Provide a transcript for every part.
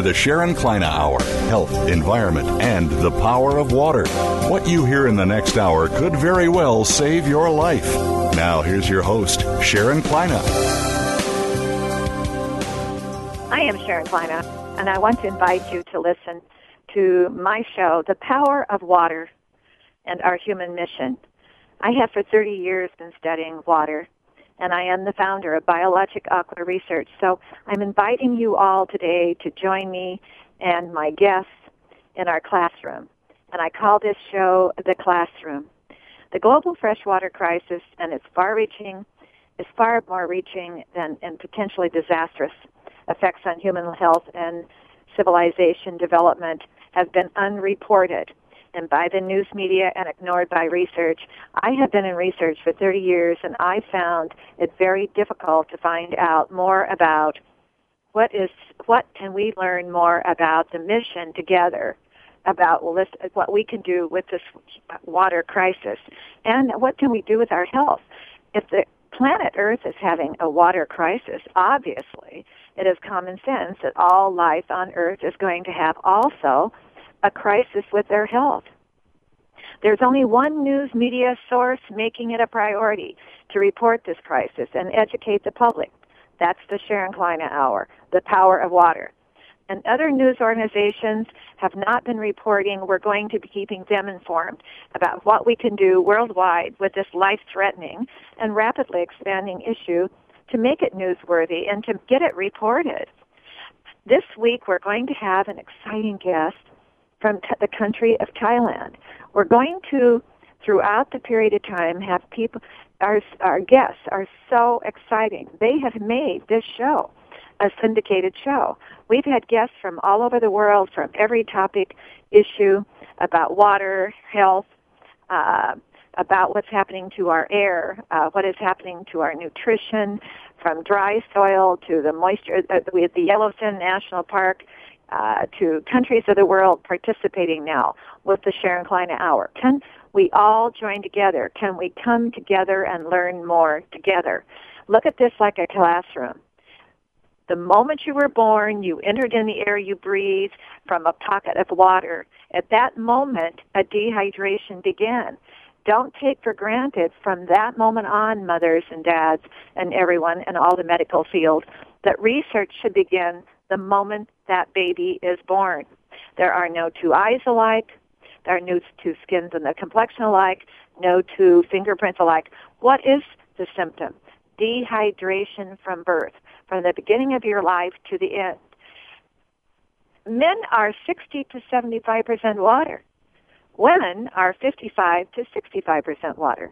To the Sharon Kleyne Hour Health, Environment, and the Power of Water. What you hear in the next hour could very well save your life. Now, here's your host, Sharon Kleyne. I am Sharon Kleyne, and I want to invite you to listen to my show, The Power of Water and Our Human Mission. I have for 30 years been studying water and I am the founder of Biologic Aqua Research. So I'm inviting you all today to join me and my guests in our classroom. And I call this show The Classroom. The global freshwater crisis and its far reaching is far more reaching than and potentially disastrous effects on human health and civilization development have been unreported and by the news media and ignored by research. I have been in research for 30 years and I found it very difficult to find out more about what is what can we learn more about the mission together about well, this, what we can do with this water crisis and what can we do with our health if the planet earth is having a water crisis obviously it is common sense that all life on earth is going to have also a crisis with their health. There's only one news media source making it a priority to report this crisis and educate the public. That's the Sharon Kleyne Hour, the power of water. And other news organizations have not been reporting. We're going to be keeping them informed about what we can do worldwide with this life-threatening and rapidly expanding issue to make it newsworthy and to get it reported. This week we're going to have an exciting guest from t- the country of Thailand. We're going to, throughout the period of time, have people, our, our guests are so exciting. They have made this show a syndicated show. We've had guests from all over the world from every topic issue about water, health, uh, about what's happening to our air, uh, what is happening to our nutrition, from dry soil to the moisture. Uh, have the Yellowstone National Park uh, to countries of the world participating now with the Sharon Kleyne Hour. Can we all join together? Can we come together and learn more together? Look at this like a classroom. The moment you were born, you entered in the air you breathe from a pocket of water. At that moment, a dehydration began. Don't take for granted from that moment on, mothers and dads and everyone in all the medical field, that research should begin the moment that baby is born. There are no two eyes alike. There are no two skins and the complexion alike. No two fingerprints alike. What is the symptom? Dehydration from birth, from the beginning of your life to the end. Men are 60 to 75% water. Women are 55 to 65% water.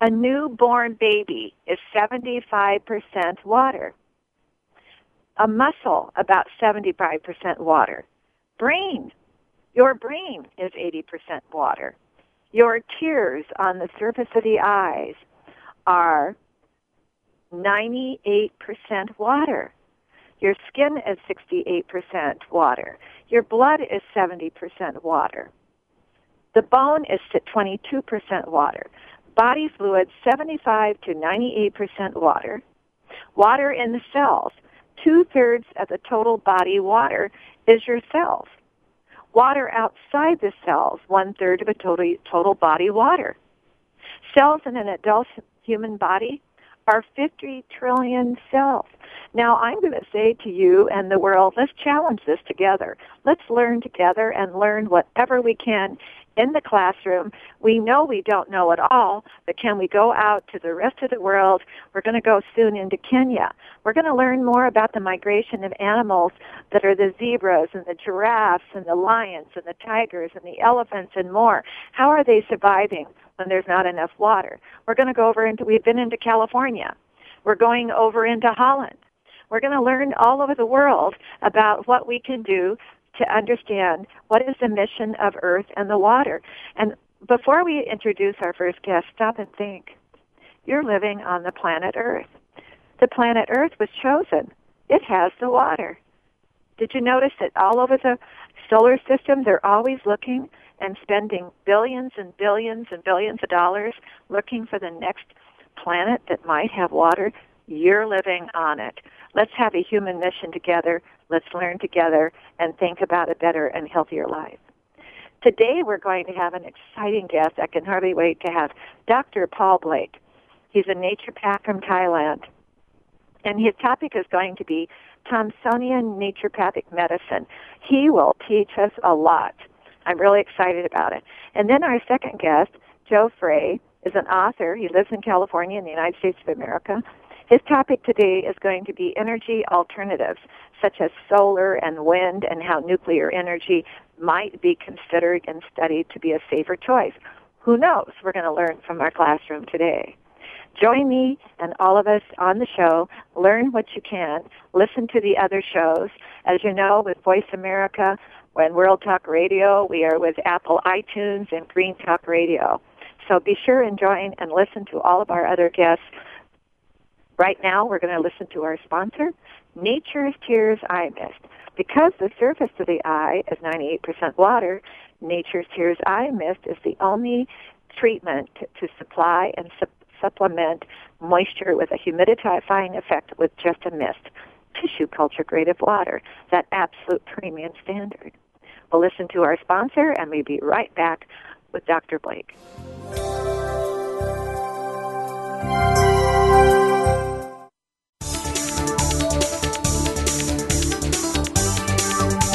A newborn baby is 75% water. A muscle, about 75% water. Brain, your brain is 80% water. Your tears on the surface of the eyes are 98% water. Your skin is 68% water. Your blood is 70% water. The bone is 22% water. Body fluids 75 to 98% water. Water in the cells, two thirds of the total body water is your cells. Water outside the cells, one third of a total, total body water. Cells in an adult human body are 50 trillion cells. Now I'm going to say to you and the world, let's challenge this together. Let's learn together and learn whatever we can in the classroom. We know we don't know it all, but can we go out to the rest of the world? We're going to go soon into Kenya. We're going to learn more about the migration of animals that are the zebras and the giraffes and the lions and the tigers and the elephants and more. How are they surviving when there's not enough water? We're going to go over into, we've been into California. We're going over into Holland. We're going to learn all over the world about what we can do to understand what is the mission of Earth and the water. And before we introduce our first guest, stop and think. You're living on the planet Earth. The planet Earth was chosen. It has the water. Did you notice that all over the solar system, they're always looking and spending billions and billions and billions of dollars looking for the next planet that might have water? You're living on it. Let's have a human mission together. Let's learn together and think about a better and healthier life. Today we're going to have an exciting guest. I can hardly wait to have Dr. Paul Blake. He's a naturopath from Thailand. And his topic is going to be Thomsonian naturopathic medicine. He will teach us a lot. I'm really excited about it. And then our second guest, Joe Frey, is an author. He lives in California in the United States of America. His topic today is going to be energy alternatives, such as solar and wind, and how nuclear energy might be considered and studied to be a safer choice. Who knows? We're going to learn from our classroom today. Join me and all of us on the show. Learn what you can. Listen to the other shows. As you know, with Voice America and World Talk Radio, we are with Apple iTunes and Green Talk Radio. So be sure and join and listen to all of our other guests Right now, we're going to listen to our sponsor, Nature's Tears Eye Mist. Because the surface of the eye is 98% water, Nature's Tears Eye Mist is the only treatment to, supply and su- supplement moisture with a humidifying effect with just a mist. Tissue culture grade of water, that absolute premium standard. We'll listen to our sponsor and we'll be right back with Dr. Blake.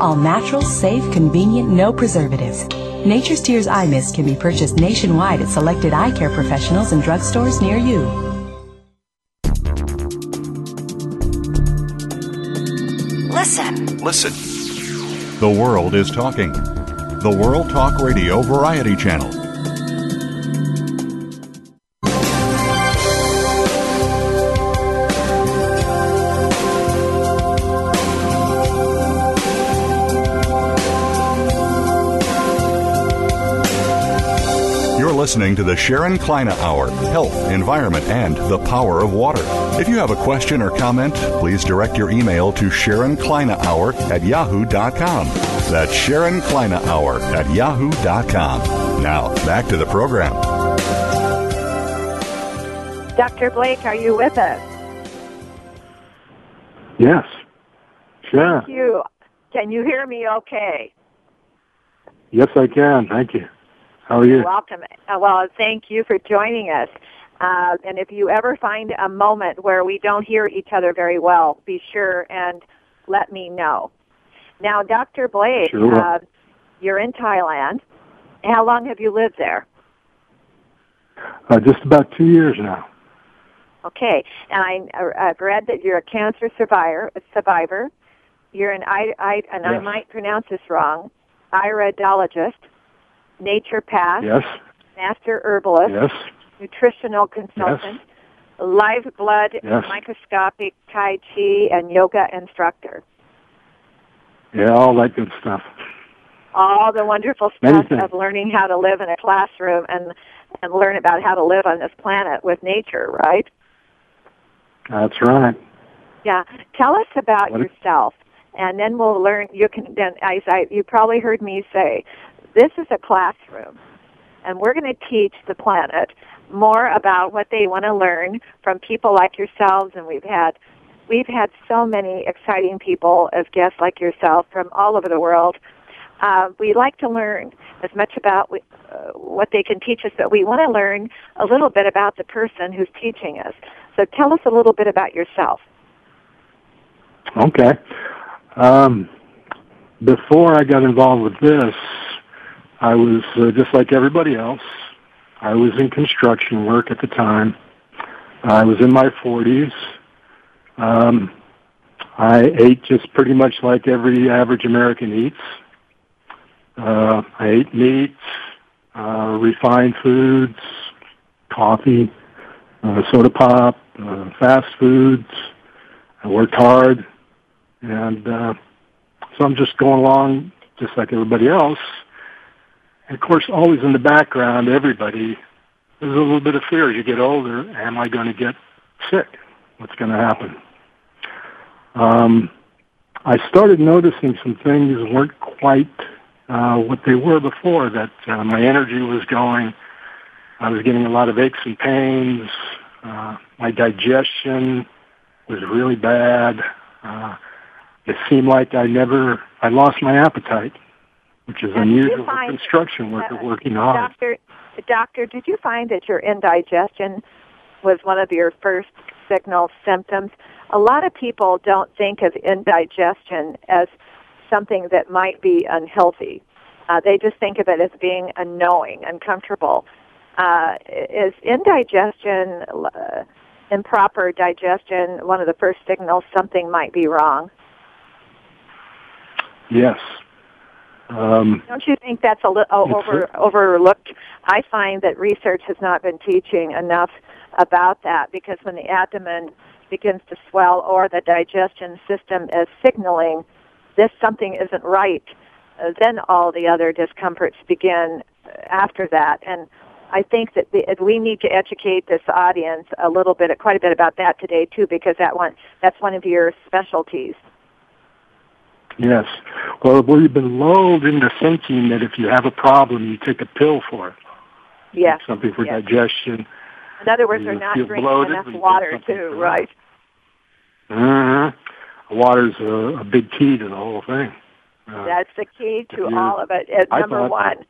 All natural, safe, convenient, no preservatives. Nature's Tears Eye Mist can be purchased nationwide at selected eye care professionals and drugstores near you. Listen. Listen. The world is talking. The World Talk Radio Variety Channel. Listening to the Sharon Kleyne Hour Health, Environment, and the Power of Water. If you have a question or comment, please direct your email to Sharon Kleyne Hour at yahoo.com. That's Sharon Kleyne Hour at yahoo.com. Now, back to the program. Dr. Blake, are you with us? Yes. Sure. Thank you. Can you hear me okay? Yes, I can. Thank you. How are you? You're welcome. Uh, well, thank you for joining us. Uh, and if you ever find a moment where we don't hear each other very well, be sure and let me know. Now, Dr. Blake, sure. uh, you're in Thailand. How long have you lived there? Uh, just about two years now. Okay, and I, uh, I've read that you're a cancer survivor. Survivor. You're an I, I and yes. I might pronounce this wrong. Iridologist naturopath, yes, master herbalist, yes, nutritional consultant, yes. live blood microscopic Tai Chi and yoga instructor. Yeah, all that good stuff. All the wonderful stuff of learning how to live in a classroom and and learn about how to live on this planet with nature, right? That's right. Yeah. Tell us about what yourself, and then we'll learn. You can then, as I, you probably heard me say, this is a classroom. and we're going to teach the planet more about what they want to learn from people like yourselves. And we've had we've had so many exciting people as guests like yourself from all over the world. Uh, we like to learn as much about uh, what they can teach us, but we want to learn a little bit about the person who's teaching us. So tell us a little bit about yourself. Okay. Um, before I got involved with this, I was uh, just like everybody else. I was in construction work at the time. I was in my 40s. Um, I ate just pretty much like every average American eats. Uh, I ate meat, uh, refined foods, coffee, uh, soda pop, uh, fast foods. I worked hard, and uh, so I'm just going along just like everybody else. And of course, always in the background, everybody, there's a little bit of fear as you get older. Am I going to get sick? What's going to happen? Um, I started noticing some things weren't quite uh, what they were before. That uh, my energy was going. I was getting a lot of aches and pains. Uh, my digestion was really bad. Uh, it seemed like I never, I lost my appetite, which is you unusual for find- construction worker Uh, working hard. Doctor, doctor, did you find that your indigestion was one of your first signal symptoms? A lot of people don't think of indigestion as something that might be unhealthy. Uh, they just think of it as being annoying, uncomfortable. Uh, is indigestion, uh, improper digestion, one of the first signals something might be wrong? Yes. Um, Don't you think that's a little over, overlooked? I find that research has not been teaching enough about that because when the abdomen begins to swell or the digestion system is signaling this something isn't right, uh, then all the other discomforts begin after that. And I think that the, we need to educate this audience a little bit, quite a bit about that today too, because that one that's one of your specialties. Yes. Well, we've been lulled into thinking that if you have a problem, you take a pill for it. Yes. Something for yes. digestion. In other words, they're not drinking bloated enough water too, right? hmm Water's a, a big key to the whole thing. Uh, That's the key to all of it. I number thought- one,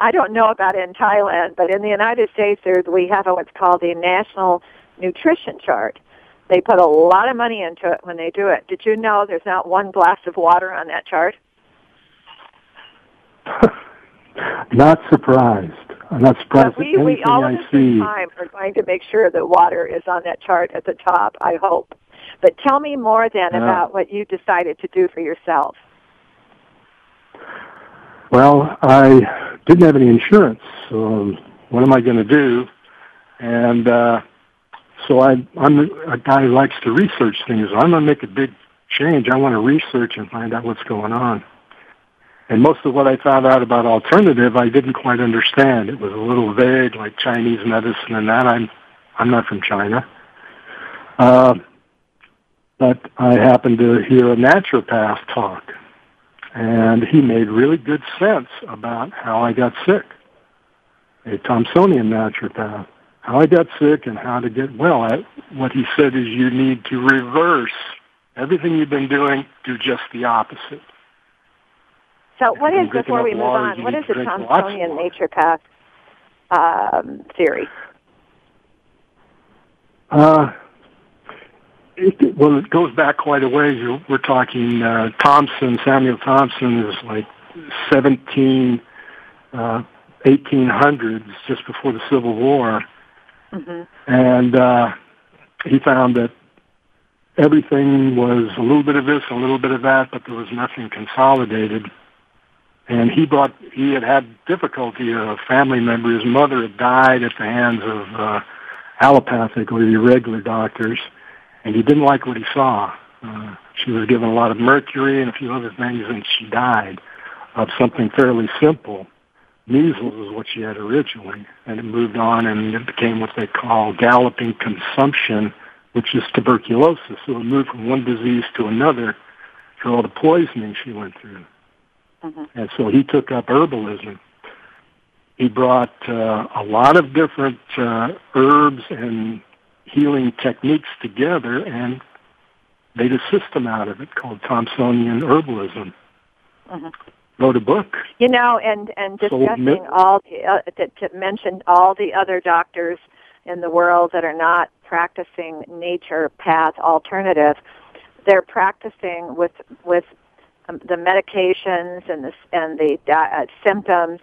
I don't know about in Thailand, but in the United States, there's we have a, what's called the National Nutrition Chart. They put a lot of money into it when they do it. Did you know there's not one glass of water on that chart? not surprised. I'm not surprised But we, at we all I see. time are going to make sure that water is on that chart at the top. I hope. But tell me more then Yeah. about what you decided to do for yourself. Well, I didn't have any insurance. So what am I going to do? And uh, so I, I'm a guy who likes to research things. I'm going to make a big change. I want to research and find out what's going on. And most of what I found out about alternative, I didn't quite understand. It was a little vague, like Chinese medicine and that. I'm, I'm not from China. Uh, but I happened to hear a naturopath talk and he made really good sense about how I got sick. A Thomsonian naturopath, how I got sick and how to get well. I, what he said is you need to reverse everything you've been doing, do just the opposite. So what is, before we move water, on, what is the drink lots of Thomsonian naturopath um, theory? Uh, it, well, it goes back quite a ways. We're talking uh, Thomson, Samuel Thomson is like 17, uh, 1800s, just before the Civil War. Hmm and uh, he found that everything was a little bit of this, a little bit of that, but there was nothing consolidated. And he brought he had had difficulty. A family member, his mother, had died at the hands of uh, allopathic or irregular doctors, and he didn't like what he saw. Uh, she was given a lot of mercury and a few other things, and she died of something fairly simple measles is what she had originally, and it moved on and it became what they call galloping consumption, which is tuberculosis. So it moved from one disease to another through all the poisoning she went through. hmm And so he took up herbalism. he brought uh, a lot of different uh, herbs and healing techniques together and made a system out of it called Thomsonian herbalism. Mm-hmm. Wrote a book. You know, and and discussing all the, uh, to, to mention all the other doctors in the world that are not practicing nature path alternative. They're practicing with with um, the medications and the and the uh, symptoms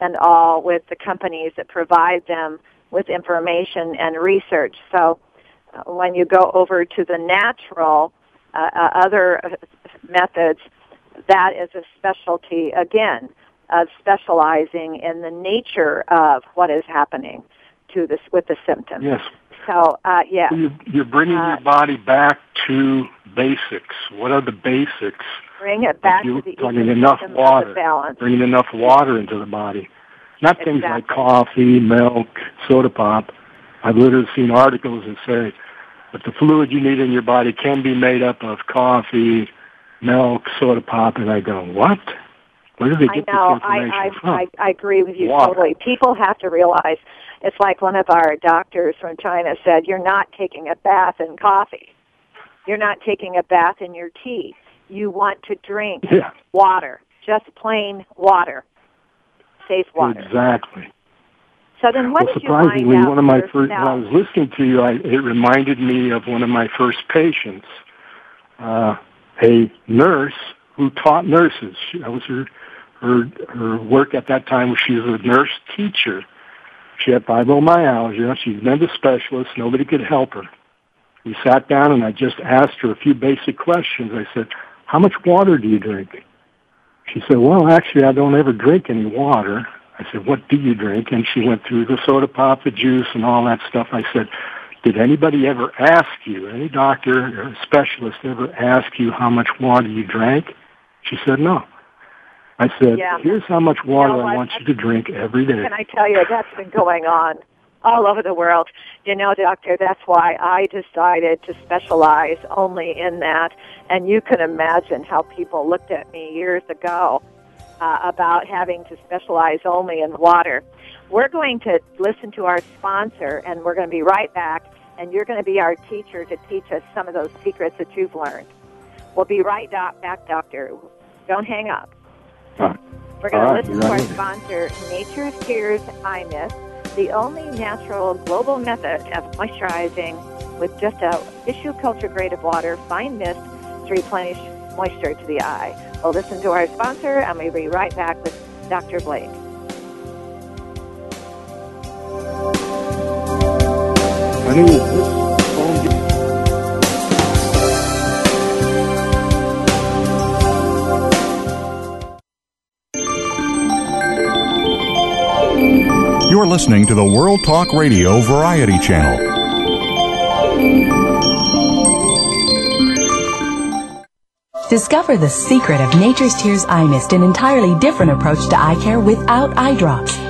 and all with the companies that provide them with information and research. So uh, when you go over to the natural uh, uh, other methods, that is a specialty again of specializing in the nature of what is happening to this with the symptoms. Yes. So uh, yeah, you're you're bringing uh, your body back to basics. What are the basics? Bring it back you, to the bringing enough water, balance. bringing enough water into the body, not exactly. things like coffee, milk, soda pop. I've literally seen articles that say that the fluid you need in your body can be made up of coffee, milk, soda pop, and I go, what? Where do they get I know. this information I, I, from? I, I agree with you Water. totally. People have to realize it's like one of our doctors from China said, you're not taking a bath in coffee. You're not taking a bath in your tea. You want to drink yeah. water, just plain water, safe water. Exactly. So then, what well, did surprisingly, you find out one of my first, when I was listening to you, I, it reminded me of one of my first patients, uh, a nurse who taught nurses. She, that was her, her, her work at that time. She was a nurse teacher. She had fibromyalgia. She'd been to specialists. Nobody could help her. We sat down and I just asked her a few basic questions. I said, how much water do you drink? She said, well, actually, I don't ever drink any water. I said, what do you drink? And she went through the soda pop, the juice, and all that stuff. I said, did anybody ever ask you, any doctor or specialist ever ask you how much water you drank? She said, no. I said, Yeah. here's how much water No, I I- want you to drink every day. Can I tell you, that's been going on all over the world. You know, doctor, that's why I decided to specialize only in that. And you can imagine how people looked at me years ago uh, about having to specialize only in water. We're going to listen to our sponsor, and we're going to be right back. And you're going to be our teacher to teach us some of those secrets that you've learned. We'll be right doc- back, doctor. Don't hang up. Right. We're going to listen to our sponsor, Nature's Tears Eye Mist, the only natural global method of moisturizing with just a tissue culture grade of water, fine mist to replenish moisture to the eye. We'll listen to our sponsor, and we'll be right back with Dr. Blake. You're listening to the World Talk Radio Variety Channel. Discover the secret of Nature's Tears Eye Mist, an entirely different approach to eye care without eye drops.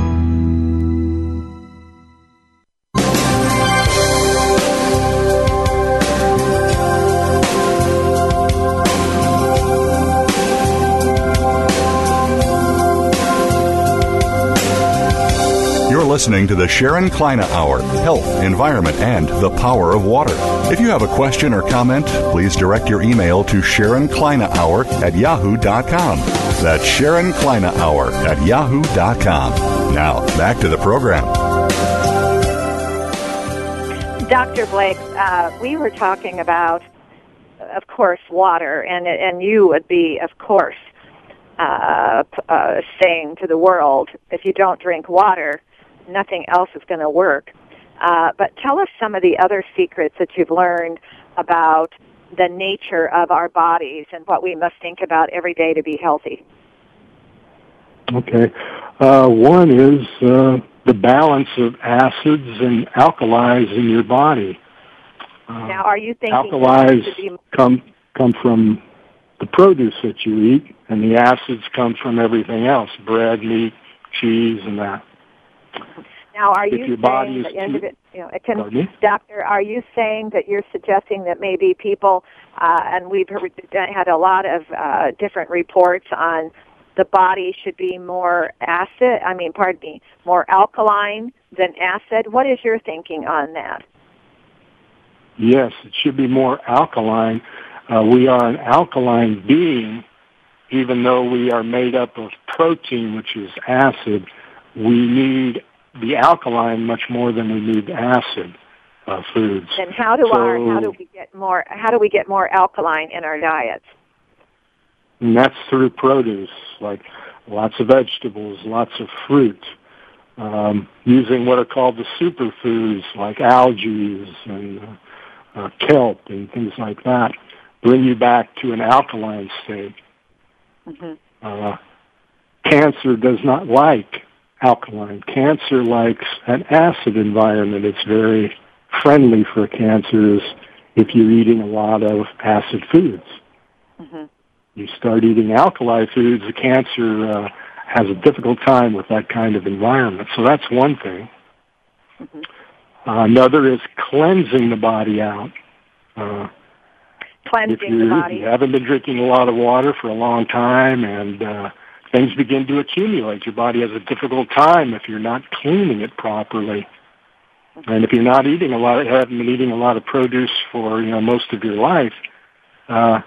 Listening to the Sharon Kleyne Hour Health, Environment, and the Power of Water. If you have a question or comment, please direct your email to Sharon Kleyne Hour at yahoo.com. That's Sharon Kleyne Hour at yahoo.com. Now, back to the program. Dr. Blake, uh, we were talking about, of course, water, and and you would be, of course, uh, uh, saying to the world, if you don't drink water, nothing else is going to work. Uh, but tell us some of the other secrets that you've learned about the nature of our bodies and what we must think about every day to be healthy. Okay. Uh, one is uh, the balance of acids and alkalis in your body. Uh, now, are you thinking alkalis be... come come from the produce that you eat, and the acids come from everything else: bread, meat, cheese, and that. Now, are you saying that you know, can, doctor, are you saying that you're suggesting that maybe people, uh, and we've heard, had a lot of uh, different reports on the body should be more acid, I mean, pardon me, more alkaline than acid. What is your thinking on that? Yes, it should be more alkaline. Uh, we are an alkaline being, even though we are made up of protein, which is acid. We need the alkaline much more than we need acid uh, foods. And how do so, our how do we get more how do we get more alkaline in our diets? And that's through produce, like lots of vegetables, lots of fruit, um, using what are called the superfoods like algae and uh, uh, kelp and things like that, bring you back to an alkaline state. Mm-hmm. Uh, cancer does not like alkaline. Cancer likes an acid environment. It's very friendly for cancers if you're eating a lot of acid foods. Mm-hmm you start eating alkali foods, the cancer uh, has a difficult time with that kind of environment. So that's one thing. Mm-hmm. Uh, another is cleansing the body out. Uh, cleansing if you, the body. you haven't been drinking a lot of water for a long time and uh, things begin to accumulate, your body has a difficult time if you're not cleaning it properly. And if you're not eating a lot, haven't been eating a lot of produce for you know most of your life, uh,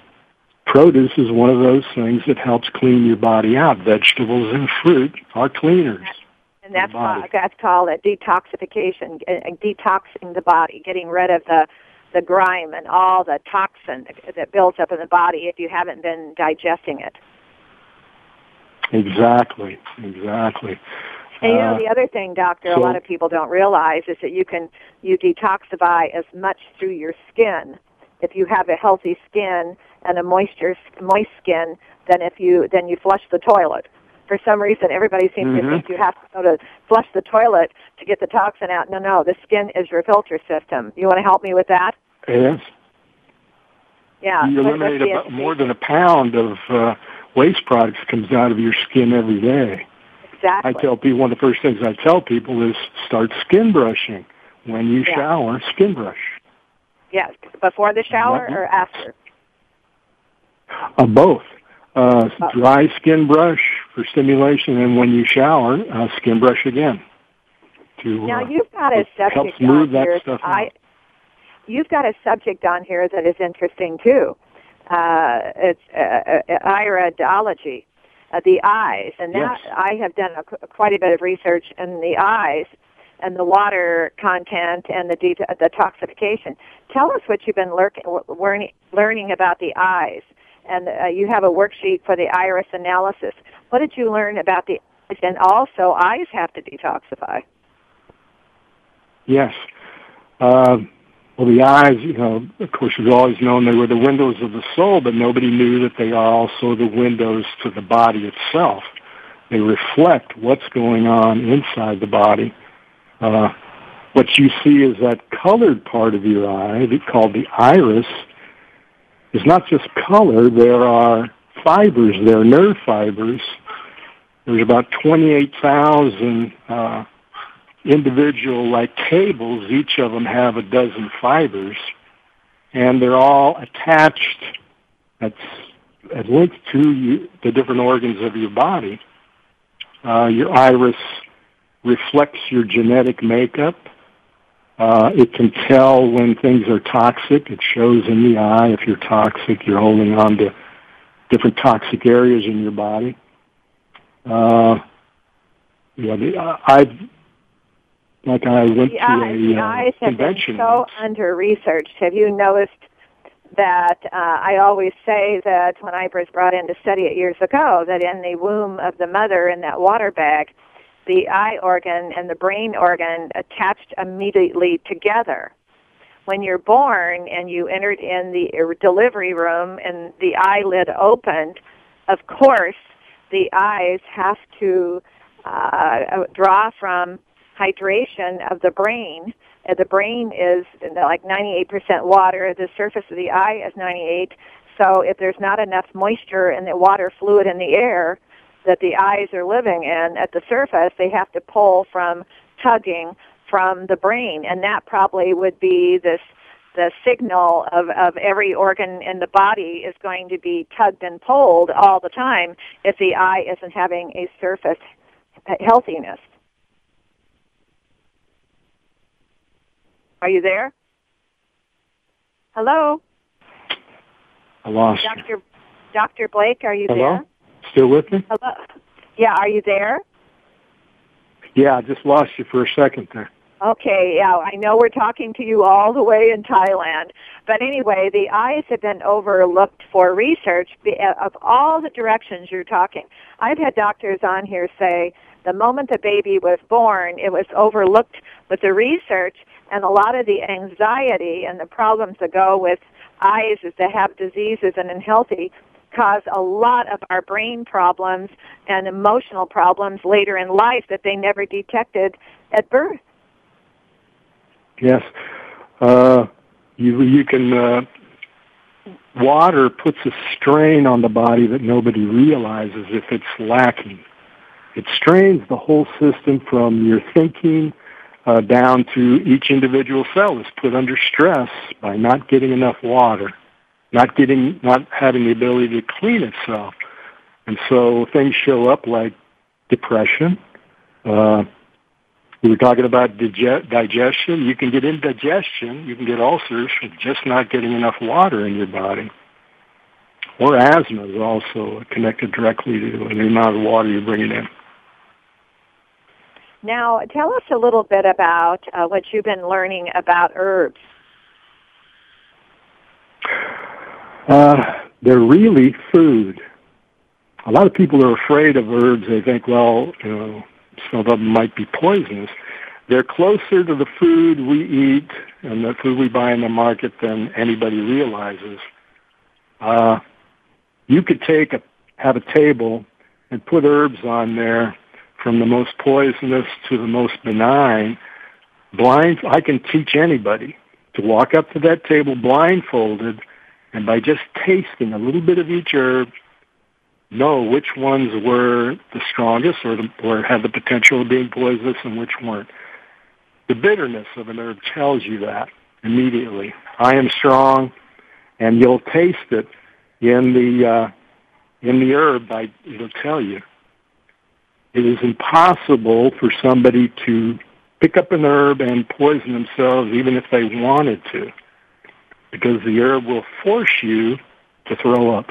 produce is one of those things that helps clean your body out. Vegetables and fruit are cleaners. And that's called, that's called a detoxification, detoxing the body, getting rid of the the grime and all the toxin that builds up in the body if you haven't been digesting it. Exactly, exactly. And you know uh, the other thing, doctor, so, a lot of people don't realize is that you can you detoxify as much through your skin. If you have a healthy skin, and a moisture moist skin than if you then you flush the toilet. For some reason, everybody seems mm-hmm. to think you have to go to flush the toilet to get the toxin out. No, no, the skin is your filter system. You want to help me with that? Yes. Yeah. You eliminate about more than a pound of uh, waste products comes out of your skin every day. Exactly. I tell people one of the first things I tell people is start skin brushing when you yeah. shower. Skin brush. Yes, before the shower or after. Uh, both. Uh, dry skin brush for stimulation, and when you shower, uh, skin brush again. To, now you've got a subject on here. That stuff I, you've got a subject on here that is interesting too. Uh, it's uh, uh iridology, uh, the eyes, and that yes. I have done a, quite a bit of research in the eyes and the water content and the de- the toxification. Tell us what you've been learning learning about the eyes and uh, you have a worksheet for the iris analysis. What did you learn about the eyes? And also, eyes have to detoxify. Yes. Uh, well, the eyes, you know, of course, we've always known they were the windows of the soul, but nobody knew that they are also the windows to the body itself. They reflect what's going on inside the body. Uh, what you see is that colored part of your eye, called the iris, is not just color. There are fibers there, are nerve fibers. There's about 28,000 uh, individual like cables. Each of them have a dozen fibers, and they're all attached. That's at linked to you, the different organs of your body. Uh, your iris reflects your genetic makeup. Uh, it can tell when things are toxic. It shows in the eye if you're toxic. You're holding on to different toxic areas in your body. Uh, uh, I've like I went the to eyes, a the uh, eyes have convention. Been so under researched. Have you noticed that uh, I always say that when I was brought in to study it years ago, that in the womb of the mother in that water bag, the eye organ and the brain organ attached immediately together. When you're born and you entered in the delivery room and the eyelid opened, of course, the eyes have to uh, draw from hydration of the brain. Uh, the brain is like 98% water. The surface of the eye is 98. So if there's not enough moisture in the water fluid in the air that the eyes are living in at the surface, they have to pull from tugging from the brain, and that probably would be this the signal of, of every organ in the body is going to be tugged and pulled all the time if the eye isn't having a surface healthiness. Are you there? Hello? I lost Dr. You. Dr. Blake, are you Hello? there? Still with me? Hello? Yeah, are you there? Yeah, I just lost you for a second there. Okay, yeah, I know we're talking to you all the way in Thailand. But anyway, the eyes have been overlooked for research uh, of all the directions you're talking. I've had doctors on here say the moment the baby was born, it was overlooked with the research and a lot of the anxiety and the problems that go with eyes is to have diseases and unhealthy cause a lot of our brain problems and emotional problems later in life that they never detected at birth. Yes. Uh, you, you can, uh, water puts a strain on the body that nobody realizes if it's lacking. It strains the whole system from your thinking uh, down to each individual cell is put under stress by not getting enough water, not getting, not having the ability to clean itself. And so things show up like depression. Uh, we were talking about dige- digestion. You can get indigestion. You can get ulcers from just not getting enough water in your body. Or asthma is also connected directly to the amount of water you're bringing in. Now, tell us a little bit about uh, what you've been learning about herbs. Uh, they're really food. A lot of people are afraid of herbs. They think, well, you know, some of them might be poisonous. They're closer to the food we eat and the food we buy in the market than anybody realizes. Uh, you could take a have a table and put herbs on there from the most poisonous to the most benign, blind, I can teach anybody to walk up to that table blindfolded and by just tasting a little bit of each herb, know which ones were the strongest or, the, or had the potential of being poisonous and which weren't. The bitterness of an herb tells you that immediately. I am strong, and you'll taste it in the uh, in the herb. I, it'll tell you it is impossible for somebody to pick up an herb and poison themselves even if they wanted to because the herb will force you to throw up.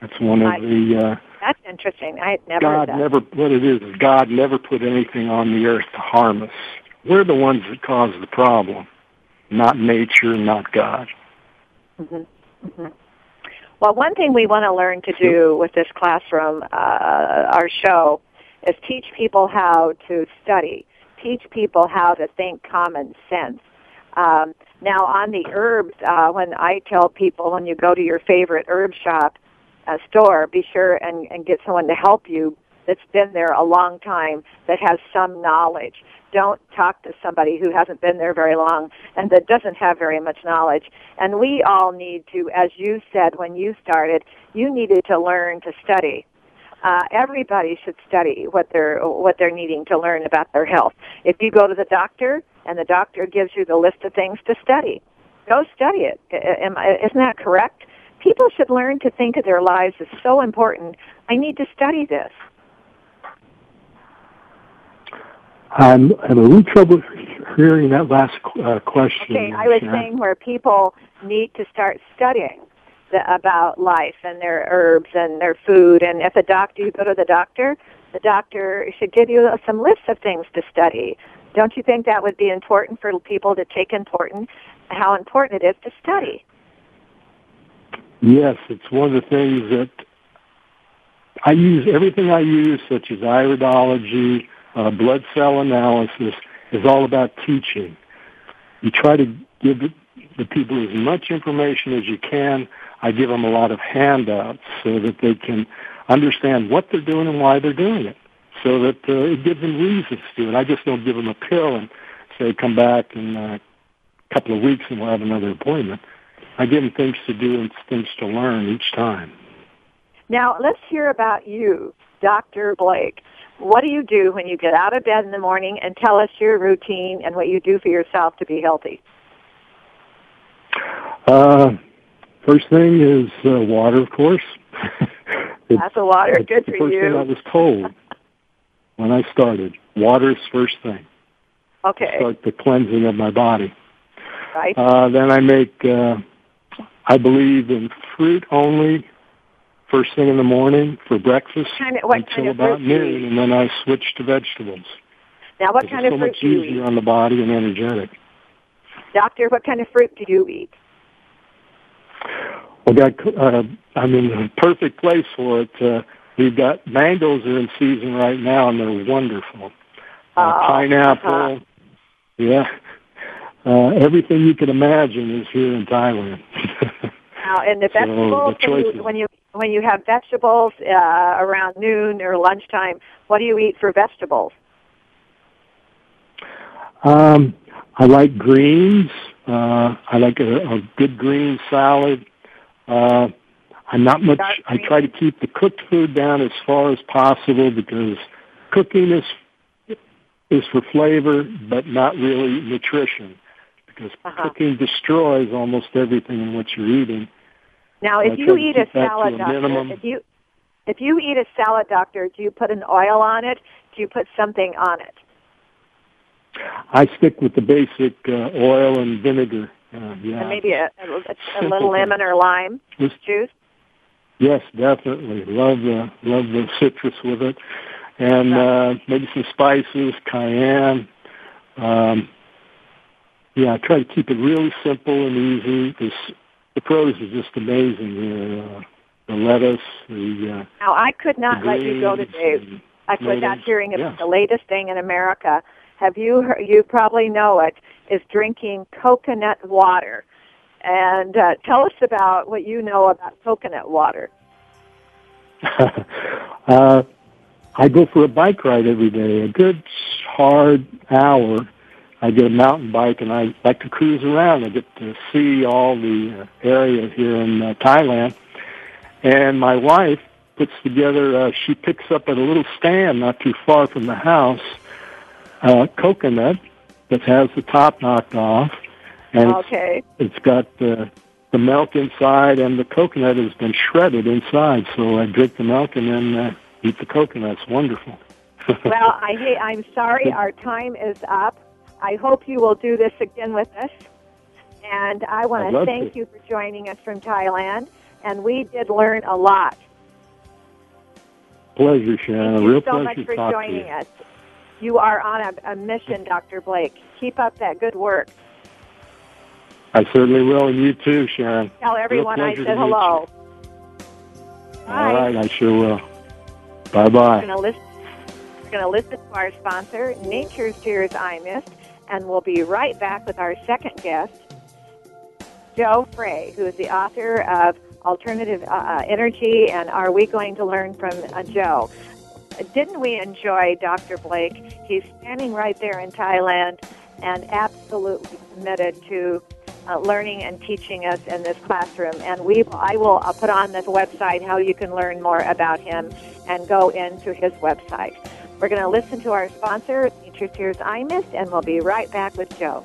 That's one of the. Uh, that's interesting. I had never. God never. What it is is God never put anything on the earth to harm us. We're the ones that cause the problem, not nature, not God. Mm-hmm. Mm-hmm. Well, one thing we want to learn to do with this classroom, uh, our show, is teach people how to study, teach people how to think common sense. Um, now, on the herbs, uh, when I tell people when you go to your favorite herb shop uh, store, be sure and, and get someone to help you that's been there a long time that has some knowledge. Don't talk to somebody who hasn't been there very long and that doesn't have very much knowledge. And we all need to, as you said when you started, you needed to learn to study uh, everybody should study what they're what they're needing to learn about their health. If you go to the doctor and the doctor gives you the list of things to study, go study it. Am, isn't that correct? People should learn to think of their lives as so important. I need to study this. I'm having a little trouble hearing that last uh, question. Okay, I was saying where people need to start studying about life and their herbs and their food. And if a doctor, you go to the doctor, the doctor should give you some lists of things to study. Don't you think that would be important for people to take important how important it is to study? Yes, it's one of the things that I use. Everything I use, such as iridology, uh, blood cell analysis, is all about teaching. You try to give the people as much information as you can I give them a lot of handouts so that they can understand what they're doing and why they're doing it. so that uh, it gives them reasons to it. I just don't give them a pill and say come back in a couple of weeks and we'll have another appointment. I give them things to do and things to learn each time. Now let's hear about you, Dr. Blake. What do you do when you get out of bed in the morning and tell us your routine and what you do for yourself to be healthy? Uh, first thing is uh, water, of course. That's a water. Good for first you. thing I was told when I started. Water's first thing. Okay. Start the cleansing of my body. Right. Uh, then I make, uh, I believe in fruit only first thing in the morning for breakfast Kind of- what until kind of about noon, and then I switch to vegetables. now, what kind of so fruit do you eat? so much easier on the body and energetic. Doctor, what kind of fruit do you eat? Well, got, uh, I'm in the perfect place for it. Uh, we've got mangoes are in season right now, and they're wonderful. Uh, Oh, pineapple, uh-huh. yeah. Uh, everything you can imagine is here in Thailand. Now, and the So, the when, you, when you when you have vegetables uh, around noon or lunchtime, what do you eat for vegetables? um, I like greens. Uh, I like a, a good green salad. Uh, I'm not much. I try to keep the cooked food down as far as possible because cooking is is for flavor, but not really nutrition. Because Uh-huh. cooking destroys almost everything in what you're eating. Now, if you eat a keep that to salad, a doctor, minimum. if you if you eat a salad, doctor, do you put an oil on it? Do you put something on it? I stick with the basic uh, oil and vinegar. Uh, yeah. And maybe a, a, a little lemon or lime Just- juice. Yes, definitely. Love the love the citrus with it, and uh, maybe some spices, cayenne. Um, yeah, I try to keep it really simple and easy. This the produce is just amazing here. Uh, the lettuce, the, uh, Now, I could not let you go today I without tomatoes. hearing Yeah. the latest thing in America. Have you heard, you probably know it is drinking coconut water. And uh, tell us about what you know about coconut water. uh, I go for a bike ride every day, a good hard hour. I get a mountain bike and I like to cruise around. I get to see all the uh, area here in uh, Thailand. And my wife puts together, uh, she picks up at a little stand not too far from the house, uh, coconut that has the top knocked off. And it's it's got uh, the milk inside, and the coconut has been shredded inside. So I drink the milk and then uh, eat the coconut. It's wonderful. Well, I hate, I'm sorry, our time is up. I hope you will do this again with us. And I want to thank to. you for joining us from Thailand. And we did learn a lot. pleasure, Sharon. Thank a real you so pleasure much to for joining you. us. You are on a, a mission, Dr. Blake. Keep up that good work. I certainly will, and you too, Sharon. Tell everyone I said hello. All right, I sure will. Bye bye. going to listen. We're going to listen to our sponsor, Nature's Tears Eye Mist, and we'll be right back with our second guest, Joe Frey, who is the author of Alternative uh, uh, Energy. And are we going to learn from uh, Joe? Didn't we enjoy Dr. Blake? He's standing right there in Thailand and absolutely committed to uh, learning and teaching us in this classroom. And we, I will uh, put on this website how you can learn more about him and go into his website. We're going to listen to our sponsor, Nature's Tears Eye Mist, and we'll be right back with Joe.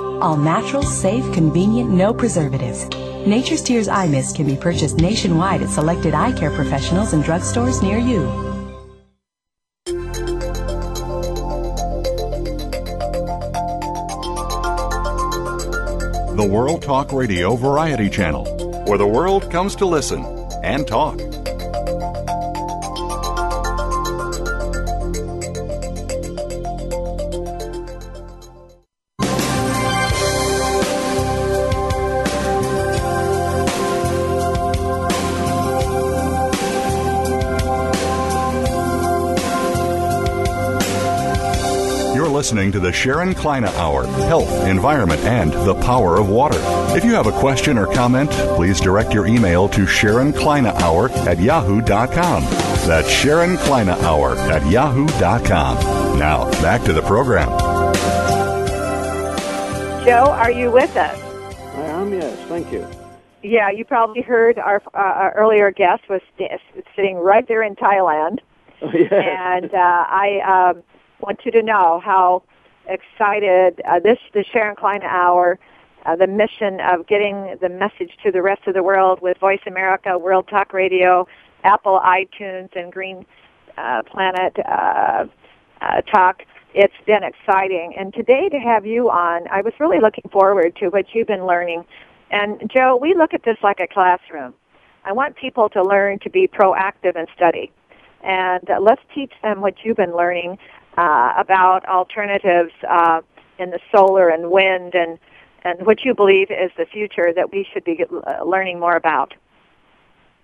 All natural, safe, convenient, no preservatives. Nature's Tears Eye Mist can be purchased nationwide at selected eye care professionals and drugstores near you. The World Talk Radio Variety Channel, where the world comes to listen and talk. Listening to the Sharon Kleyne Hour Health, Environment, and the Power of Water. If you have a question or comment, please direct your email to Sharon Kleyne Hour at yahoo.com. That's Sharon Kleyne Hour at yahoo.com. Now, back to the program. Joe, are you with us? I am, yes. Thank you. Yeah, you probably heard our, uh, our earlier guest was st- sitting right there in Thailand. Oh, yeah. And uh, I. Um, want you to know how excited uh, this the Sharon Kleyne Hour, uh, the mission of getting the message to the rest of the world with Voice America, World Talk Radio, Apple iTunes, and Green uh, Planet uh, uh, Talk. It's been exciting, and today to have you on, I was really looking forward to what you've been learning. And Joe, we look at this like a classroom. I want people to learn to be proactive and study. And uh, let's teach them what you've been learning uh, about alternatives uh, in the solar and wind and and what you believe is the future that we should be uh, learning more about.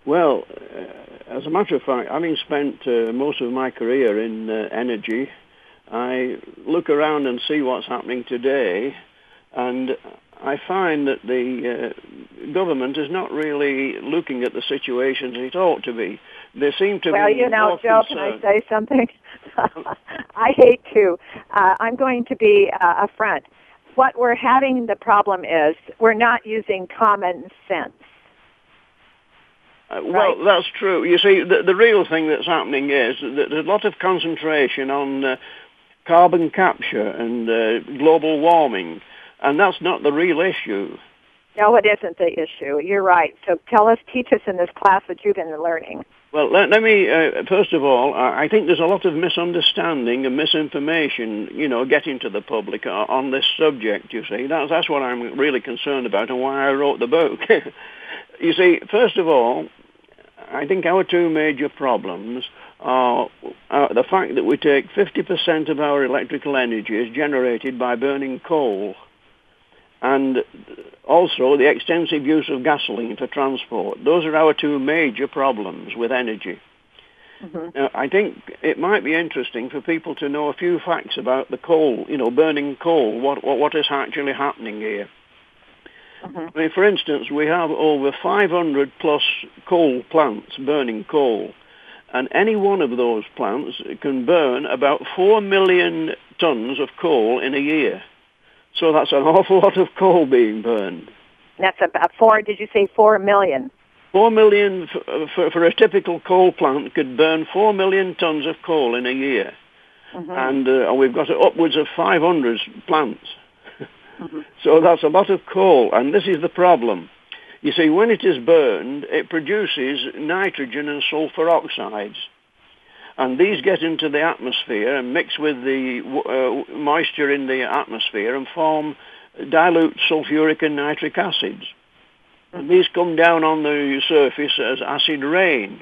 Well, uh, as a matter of fact, having spent uh, most of my career in energy, I look around and see what's happening today, and I find that the uh, government is not really looking at the situation as it ought to be. They seem to well, be. Well, you know, Joe, can I say something? I hate to. Uh, I'm going to be uh, upfront. What we're having the problem is we're not using common sense. Uh, well, right? that's true. You see, the, the real thing that's happening is that there's a lot of concentration on uh, carbon capture and uh, global warming and that's not the real issue. No, it isn't the issue. You're right. So tell us, teach us in this class what you've been learning. Well, let, let me, uh, first of all, I think there's a lot of misunderstanding and misinformation, you know, getting to the public on this subject, you see. That's, that's what I'm really concerned about and why I wrote the book. you see, first of all, I think our two major problems are uh, the fact that we take 50% of our electrical energy is generated by burning coal and also the extensive use of gasoline for transport. Those are our two major problems with energy. Mm-hmm. Now, I think it might be interesting for people to know a few facts about the coal, you know, burning coal, what, what, what is actually happening here. Mm-hmm. I mean, for instance, we have over 500 plus coal plants burning coal, and any one of those plants can burn about 4 million tons of coal in a year. So that's an awful lot of coal being burned. That's about four, did you say four million? Four million for, for, for a typical coal plant could burn four million tons of coal in a year. Mm-hmm. And uh, we've got upwards of 500 plants. Mm-hmm. So that's a lot of coal, and this is the problem. You see, when it is burned, it produces nitrogen and sulfur oxides and these get into the atmosphere and mix with the uh, moisture in the atmosphere and form dilute sulfuric and nitric acids. And these come down on the surface as acid rain.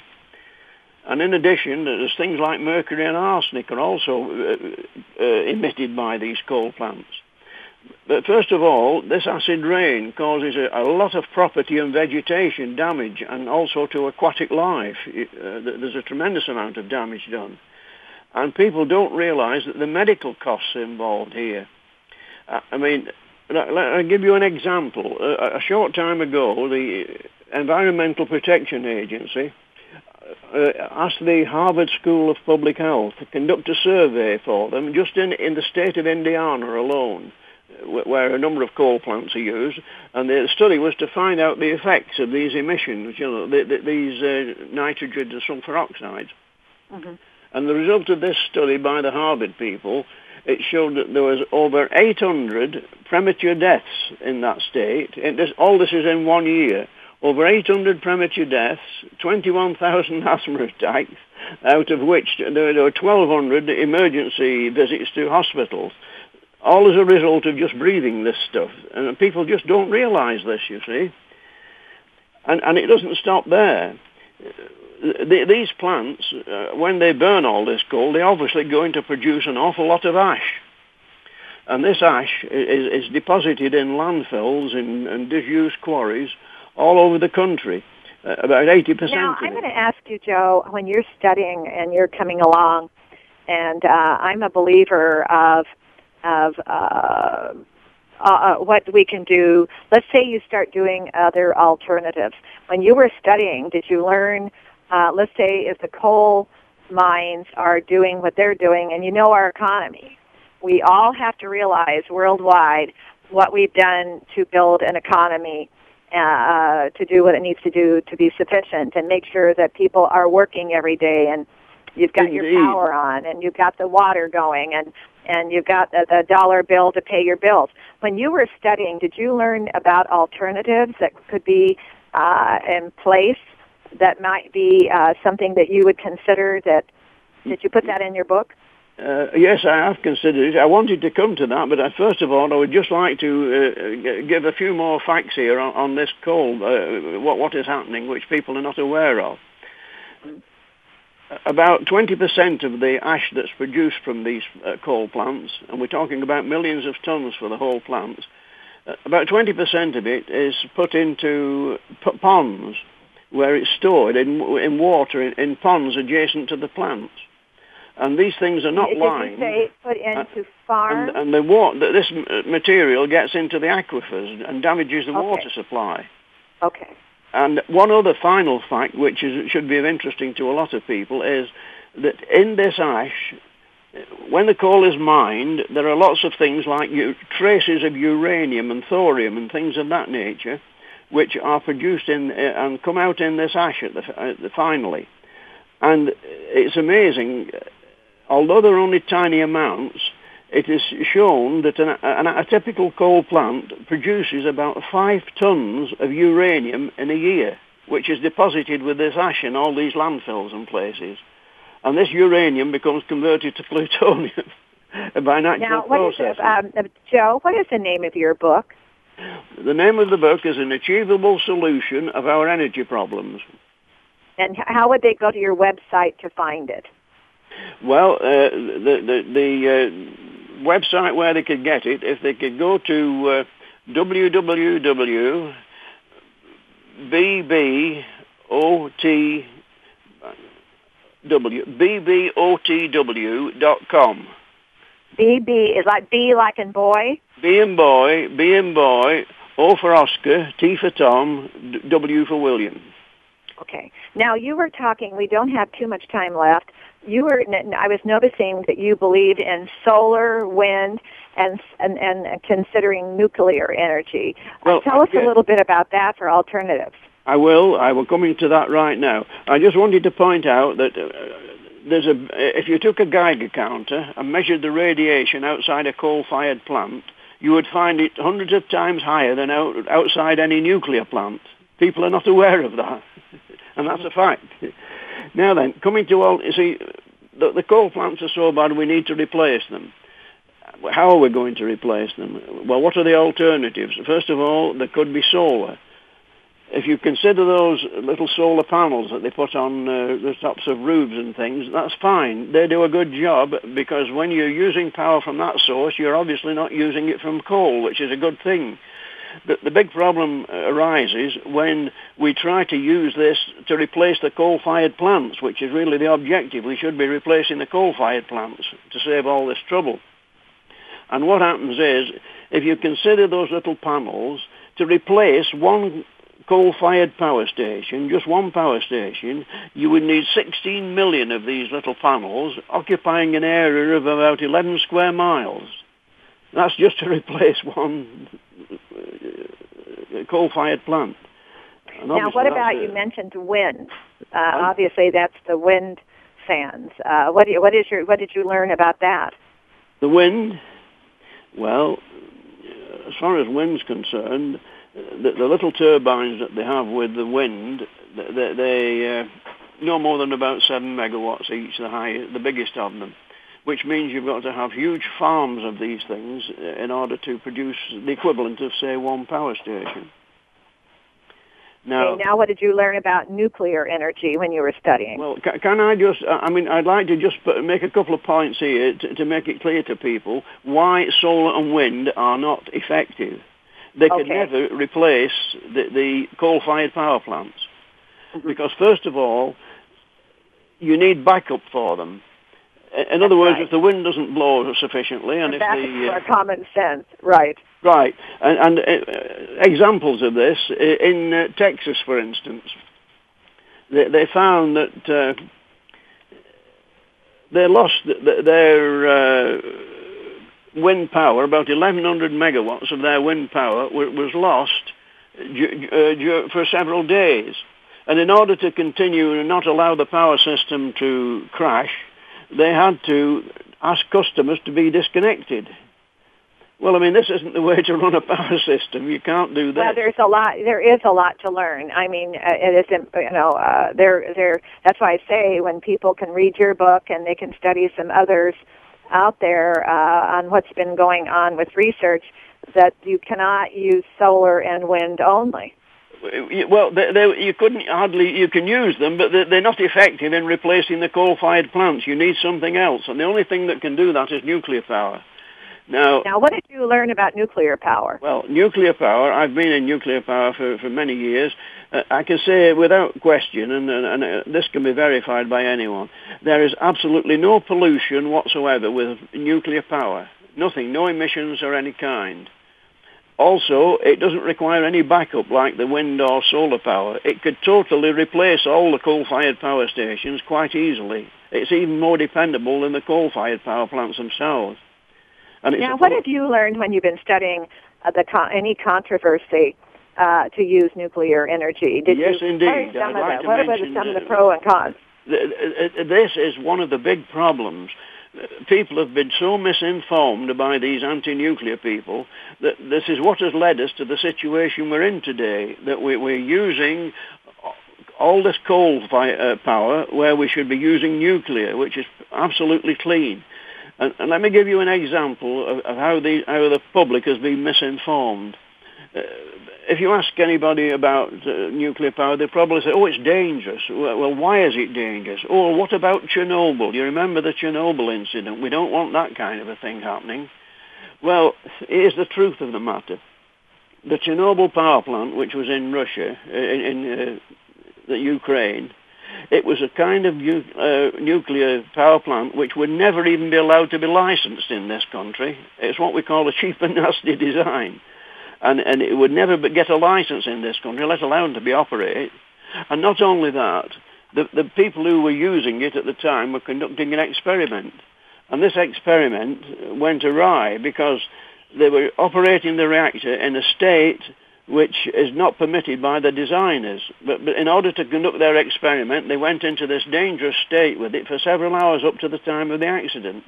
And in addition, there's things like mercury and arsenic are also uh, uh, emitted by these coal plants. But first of all, this acid rain causes a, a, lot of property and vegetation damage and also to aquatic life. Uh, there's a tremendous amount of damage done. And people don't realize that the medical costs involved here. Uh, I mean, I'll give you an example. Uh, a short time ago, the Environmental Protection Agency uh, asked the Harvard School of Public Health to conduct a survey for them just in, in the state of Indiana alone where a number of coal plants are used, and the study was to find out the effects of these emissions, you know, the, the, these uh, nitrogen and sulfur oxides. Mm-hmm. And the result of this study by the Harvard people, it showed that there was over 800 premature deaths in that state. This, all this is in one year. Over 800 premature deaths, 21,000 asthma attacks, out of which there were 1,200 emergency visits to hospitals all as a result of just breathing this stuff. And people just don't realize this, you see. And, and it doesn't stop there. The, these plants, uh, when they burn all this coal, they're obviously going to produce an awful lot of ash. And this ash is, is deposited in landfills and, and disused quarries all over the country. Uh, about 80% Now, I'm going to ask you, Joe, when you're studying and you're coming along, and uh, I'm a believer of of uh, uh, uh, what we can do. Let's say you start doing other alternatives. When you were studying, did you learn? Uh, let's say if the coal mines are doing what they're doing, and you know our economy, we all have to realize worldwide what we've done to build an economy uh, to do what it needs to do to be sufficient and make sure that people are working every day and you've got Indeed. your power on and you've got the water going and and you've got a, the dollar bill to pay your bills. When you were studying, did you learn about alternatives that could be uh, in place that might be uh, something that you would consider that did you put that in your book? Uh, yes, I have considered it. I wanted to come to that, but I, first of all, I would just like to uh, give a few more facts here on, on this call, uh, what, what is happening, which people are not aware of. About 20% of the ash that's produced from these uh, coal plants, and we're talking about millions of tons for the whole plants, uh, about 20% of it is put into p- ponds where it's stored in, in water in, in ponds adjacent to the plants and these things are not Did lined. say put into farms? And, and the water, this material gets into the aquifers and damages the Okay. water supply. okay. And one other final fact, which is, should be of interesting to a lot of people, is that in this ash, when the coal is mined, there are lots of things like u- traces of uranium and thorium and things of that nature, which are produced in uh, and come out in this ash at the, at the finally. And it's amazing, although they're only tiny amounts, it is shown that an, an, a typical coal plant produces about five tons of uranium in a year, which is deposited with this ash in all these landfills and places. And this uranium becomes converted to plutonium by natural Now, what is processes. it, um, uh, Joe? What is the name of your book? The name of the book is An Achievable Solution of Our Energy Problems. And how would they go to your website to find it? Well, uh, the the, the uh, website where they could get it, if they could go to uh, www.bbot bbotw.com. BB is like B like in boy. B and boy, B and boy, O for Oscar, T for Tom, W for William. Okay. Now you were talking. We don't have too much time left. You were. I was noticing that you believe in solar, wind, and and, and considering nuclear energy. Uh, Well, Tell us yeah. a little bit about that for alternatives. I will. I will come into that right now. I just wanted to point out that uh, there's a. If you took a Geiger counter and measured the radiation outside a coal-fired plant, you would find it hundreds of times higher than out, outside any nuclear plant. People are not aware of that, and that's a fact. Now then, coming to all, you see, the, the coal plants are so bad we need to replace them. How are we going to replace them? Well, what are the alternatives? First of all, there could be solar if you consider those little solar panels that they put on uh, the tops of roofs and things, that's fine. They do a good job because when you're using power from that source, you're obviously not using it from coal, which is a good thing. The, the big problem arises when we try to use this to replace the coal-fired plants, which is really the objective. We should be replacing the coal-fired plants to save all this trouble. And what happens is, if you consider those little panels, to replace one coal-fired power station, just one power station, you would need 16 million of these little panels occupying an area of about 11 square miles. That's just to replace one coal-fired plant. And Now, what about you mentioned wind? Uh, obviously, that's the wind fans. Uh, what, do you, what is your what did you learn about that? The wind, well, as far as wind's concerned, the, the little turbines that they have with the wind, they, they uh, no more than about seven megawatts each, the high, the biggest of them. Which means you've got to have huge farms of these things in order to produce the equivalent of, say, one power station. Now, okay, now what did you learn about nuclear energy when you were studying? Well, can, can I just, I mean, I'd like to just make a couple of points here to, to, make it clear to people why solar and wind are not effective. They okay. can never replace the, the coal-fired power plants. Mm-hmm. Because first of all, you need backup for them. In That's other words, right. if the wind doesn't blow sufficiently, and, and if the uh, common sense, right? Right, and, and uh, examples of this in uh, Texas, for instance, they, they found that uh, they lost their uh, wind power. About 1,100 megawatts of their wind power was lost uh, for several days. And in order to continue and not allow the power system to crash, they had to ask customers to be disconnected. Well, I mean, this isn't the way to run a power system. You can't do that. Well, there's a lot. There is a lot to learn. I mean, uh, it isn't. You know, uh, there, there. That's why I say when people can read your book and they can study some others out there uh, on what's been going on with research, that you cannot use solar and wind only. Well, they, they, you couldn't hardly. You can use them, but they're, they're not effective in replacing the coal-fired plants. You need something else, and the only thing that can do that is nuclear power. Now, now, what did you learn about nuclear power? Well, nuclear power. I've been in nuclear power for, for many years. Uh, I can say without question, and, and, and uh, this can be verified by anyone, there is absolutely no pollution whatsoever with nuclear power. Nothing, no emissions of any kind. Also, it doesn't require any backup like the wind or solar power. It could totally replace all the coal-fired power stations quite easily. It's even more dependable than the coal-fired power plants themselves. And now, what have you learned when you've been studying uh, the con- any controversy uh, to use nuclear energy? Did yes, you, indeed. Of the, what about some of the pro and cons? This is one of the big problems people have been so misinformed by these anti-nuclear people that this is what has led us to the situation we're in today, that we, are using all this coal uh, power where we should be using nuclear, which is absolutely clean. And, and let me give you an example of, of how, the, how the public has been misinformed. Uh, if you ask anybody about uh, nuclear power, they probably say, oh, it's dangerous. Well, why is it dangerous? Oh, what about Chernobyl? You remember the Chernobyl incident? We don't want that kind of a thing happening. Well, here's the truth of the matter. The Chernobyl power plant, which was in Russia, uh, in, in uh, the Ukraine, it was a kind of uh, nuclear power plant which would never even be allowed to be licensed in this country. It's what we call a cheap and nasty design and, and it would never get a license in this country, let alone to be operated. And not only that, the, the people who were using it at the time were conducting an experiment. And this experiment went awry because they were operating the reactor in a state which is not permitted by the designers. But, but, in order to conduct their experiment, they went into this dangerous state with it for several hours up to the time of the accident.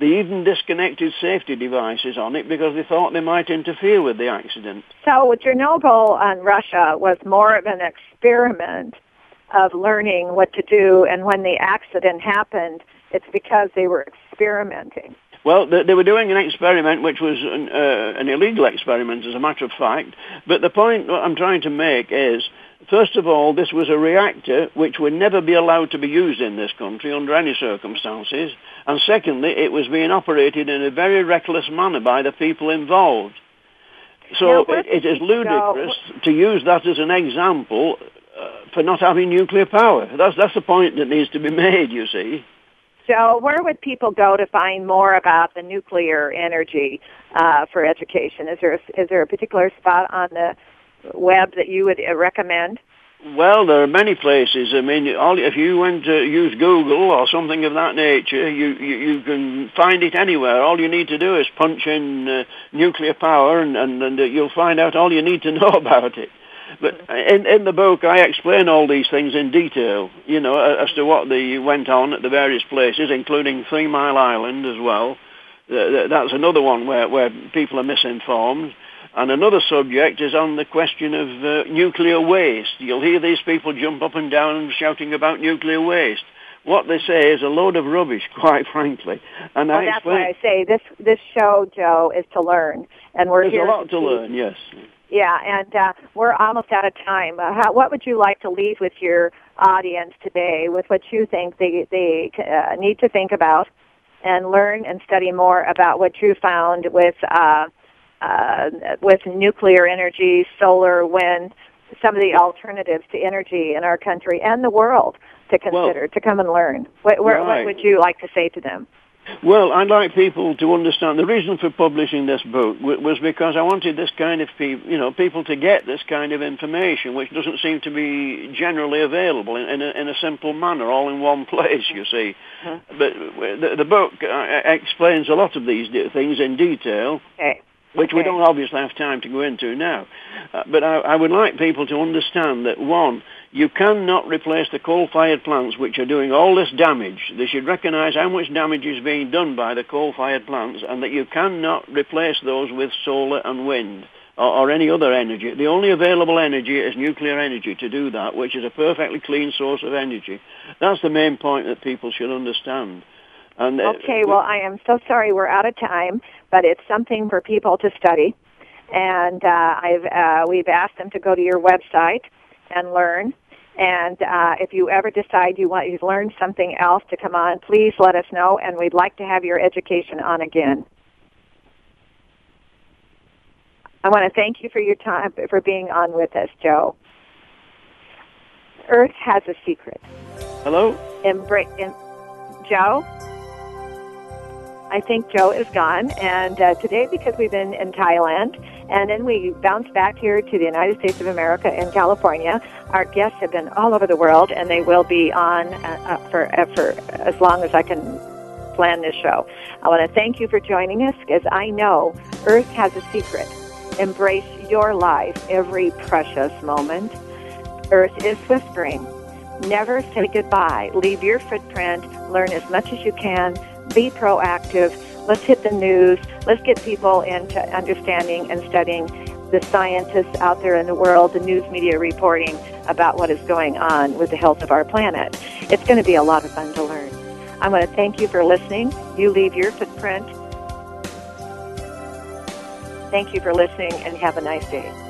They even disconnected safety devices on it because they thought they might interfere with the accident. So Chernobyl and Russia was more of an experiment of learning what to do, and when the accident happened, it's because they were experimenting. Well, they, were doing an experiment which was an, uh, an illegal experiment, as a matter of fact. But the point I'm trying to make is First of all, this was a reactor which would never be allowed to be used in this country under any circumstances. And secondly, it was being operated in a very reckless manner by the people involved. So it, it is ludicrous go? to use that as an example uh, for not having nuclear power. That's, that's the point that needs to be made, you see. So where would people go to find more about the nuclear energy uh, for education? Is there a, is there a particular spot on the web that you would uh, recommend? Well, there are many places. I mean, all, if you went to use Google or something of that nature, you, you, you can find it anywhere. All you need to do is punch in uh, nuclear power, and, and, and uh, you'll find out all you need to know about it. But in, in the book, I explain all these things in detail, you know, as to what the, went on at the various places, including Three Mile Island as well. Uh, that's another one where, where people are misinformed. And another subject is on the question of uh, nuclear waste. You'll hear these people jump up and down shouting about nuclear waste. what they say is a load of rubbish, quite frankly. And well, I that's explain- why I say this this show, Joe, is to learn, and we're There's here a lot to, to learn. Yes. Yeah, and uh, we're almost out of time. Uh, how, what would you like to leave with your audience today, with what you think they they uh, need to think about, and learn and study more about what you found with uh, uh, with nuclear energy, solar, wind, some of the alternatives to energy in our country and the world to consider, well, to come and learn. What, right. what would you like to say to them? Well, I'd like people to understand the reason for publishing this book was because I wanted this kind of people, you know, people to get this kind of information, which doesn't seem to be generally available in, in, a, in a simple manner, all in one place. You see, mm-hmm. but the, the book uh, explains a lot of these things in detail. Okay which we don't obviously have time to go into now. Uh, but I, I, would like people to understand that, one, you cannot replace the coal-fired plants which are doing all this damage. They should recognize how much damage is being done by the coal-fired plants and that you cannot replace those with solar and wind or, or any other energy. The only available energy is nuclear energy to do that, which is a perfectly clean source of energy. That's the main point that people should understand. And, uh, okay, well, I am so sorry we're out of time, but it's something for people to study. And uh, I've, uh, we've asked them to go to your website and learn. And uh, if you ever decide you want to learn something else to come on, please let us know, and we'd like to have your education on again. I want to thank you for your time, for being on with us, Joe. Earth has a secret. Hello? Embra- in- Joe? I think Joe is gone. And uh, today, because we've been in Thailand, and then we bounced back here to the United States of America in California, our guests have been all over the world, and they will be on uh, for, uh, for as long as I can plan this show. I want to thank you for joining us, because I know Earth has a secret. Embrace your life every precious moment. Earth is whispering. Never say goodbye. Leave your footprint. Learn as much as you can be proactive. Let's hit the news. Let's get people into understanding and studying the scientists out there in the world, the news media reporting about what is going on with the health of our planet. It's going to be a lot of fun to learn. I want to thank you for listening. You leave your footprint. Thank you for listening and have a nice day.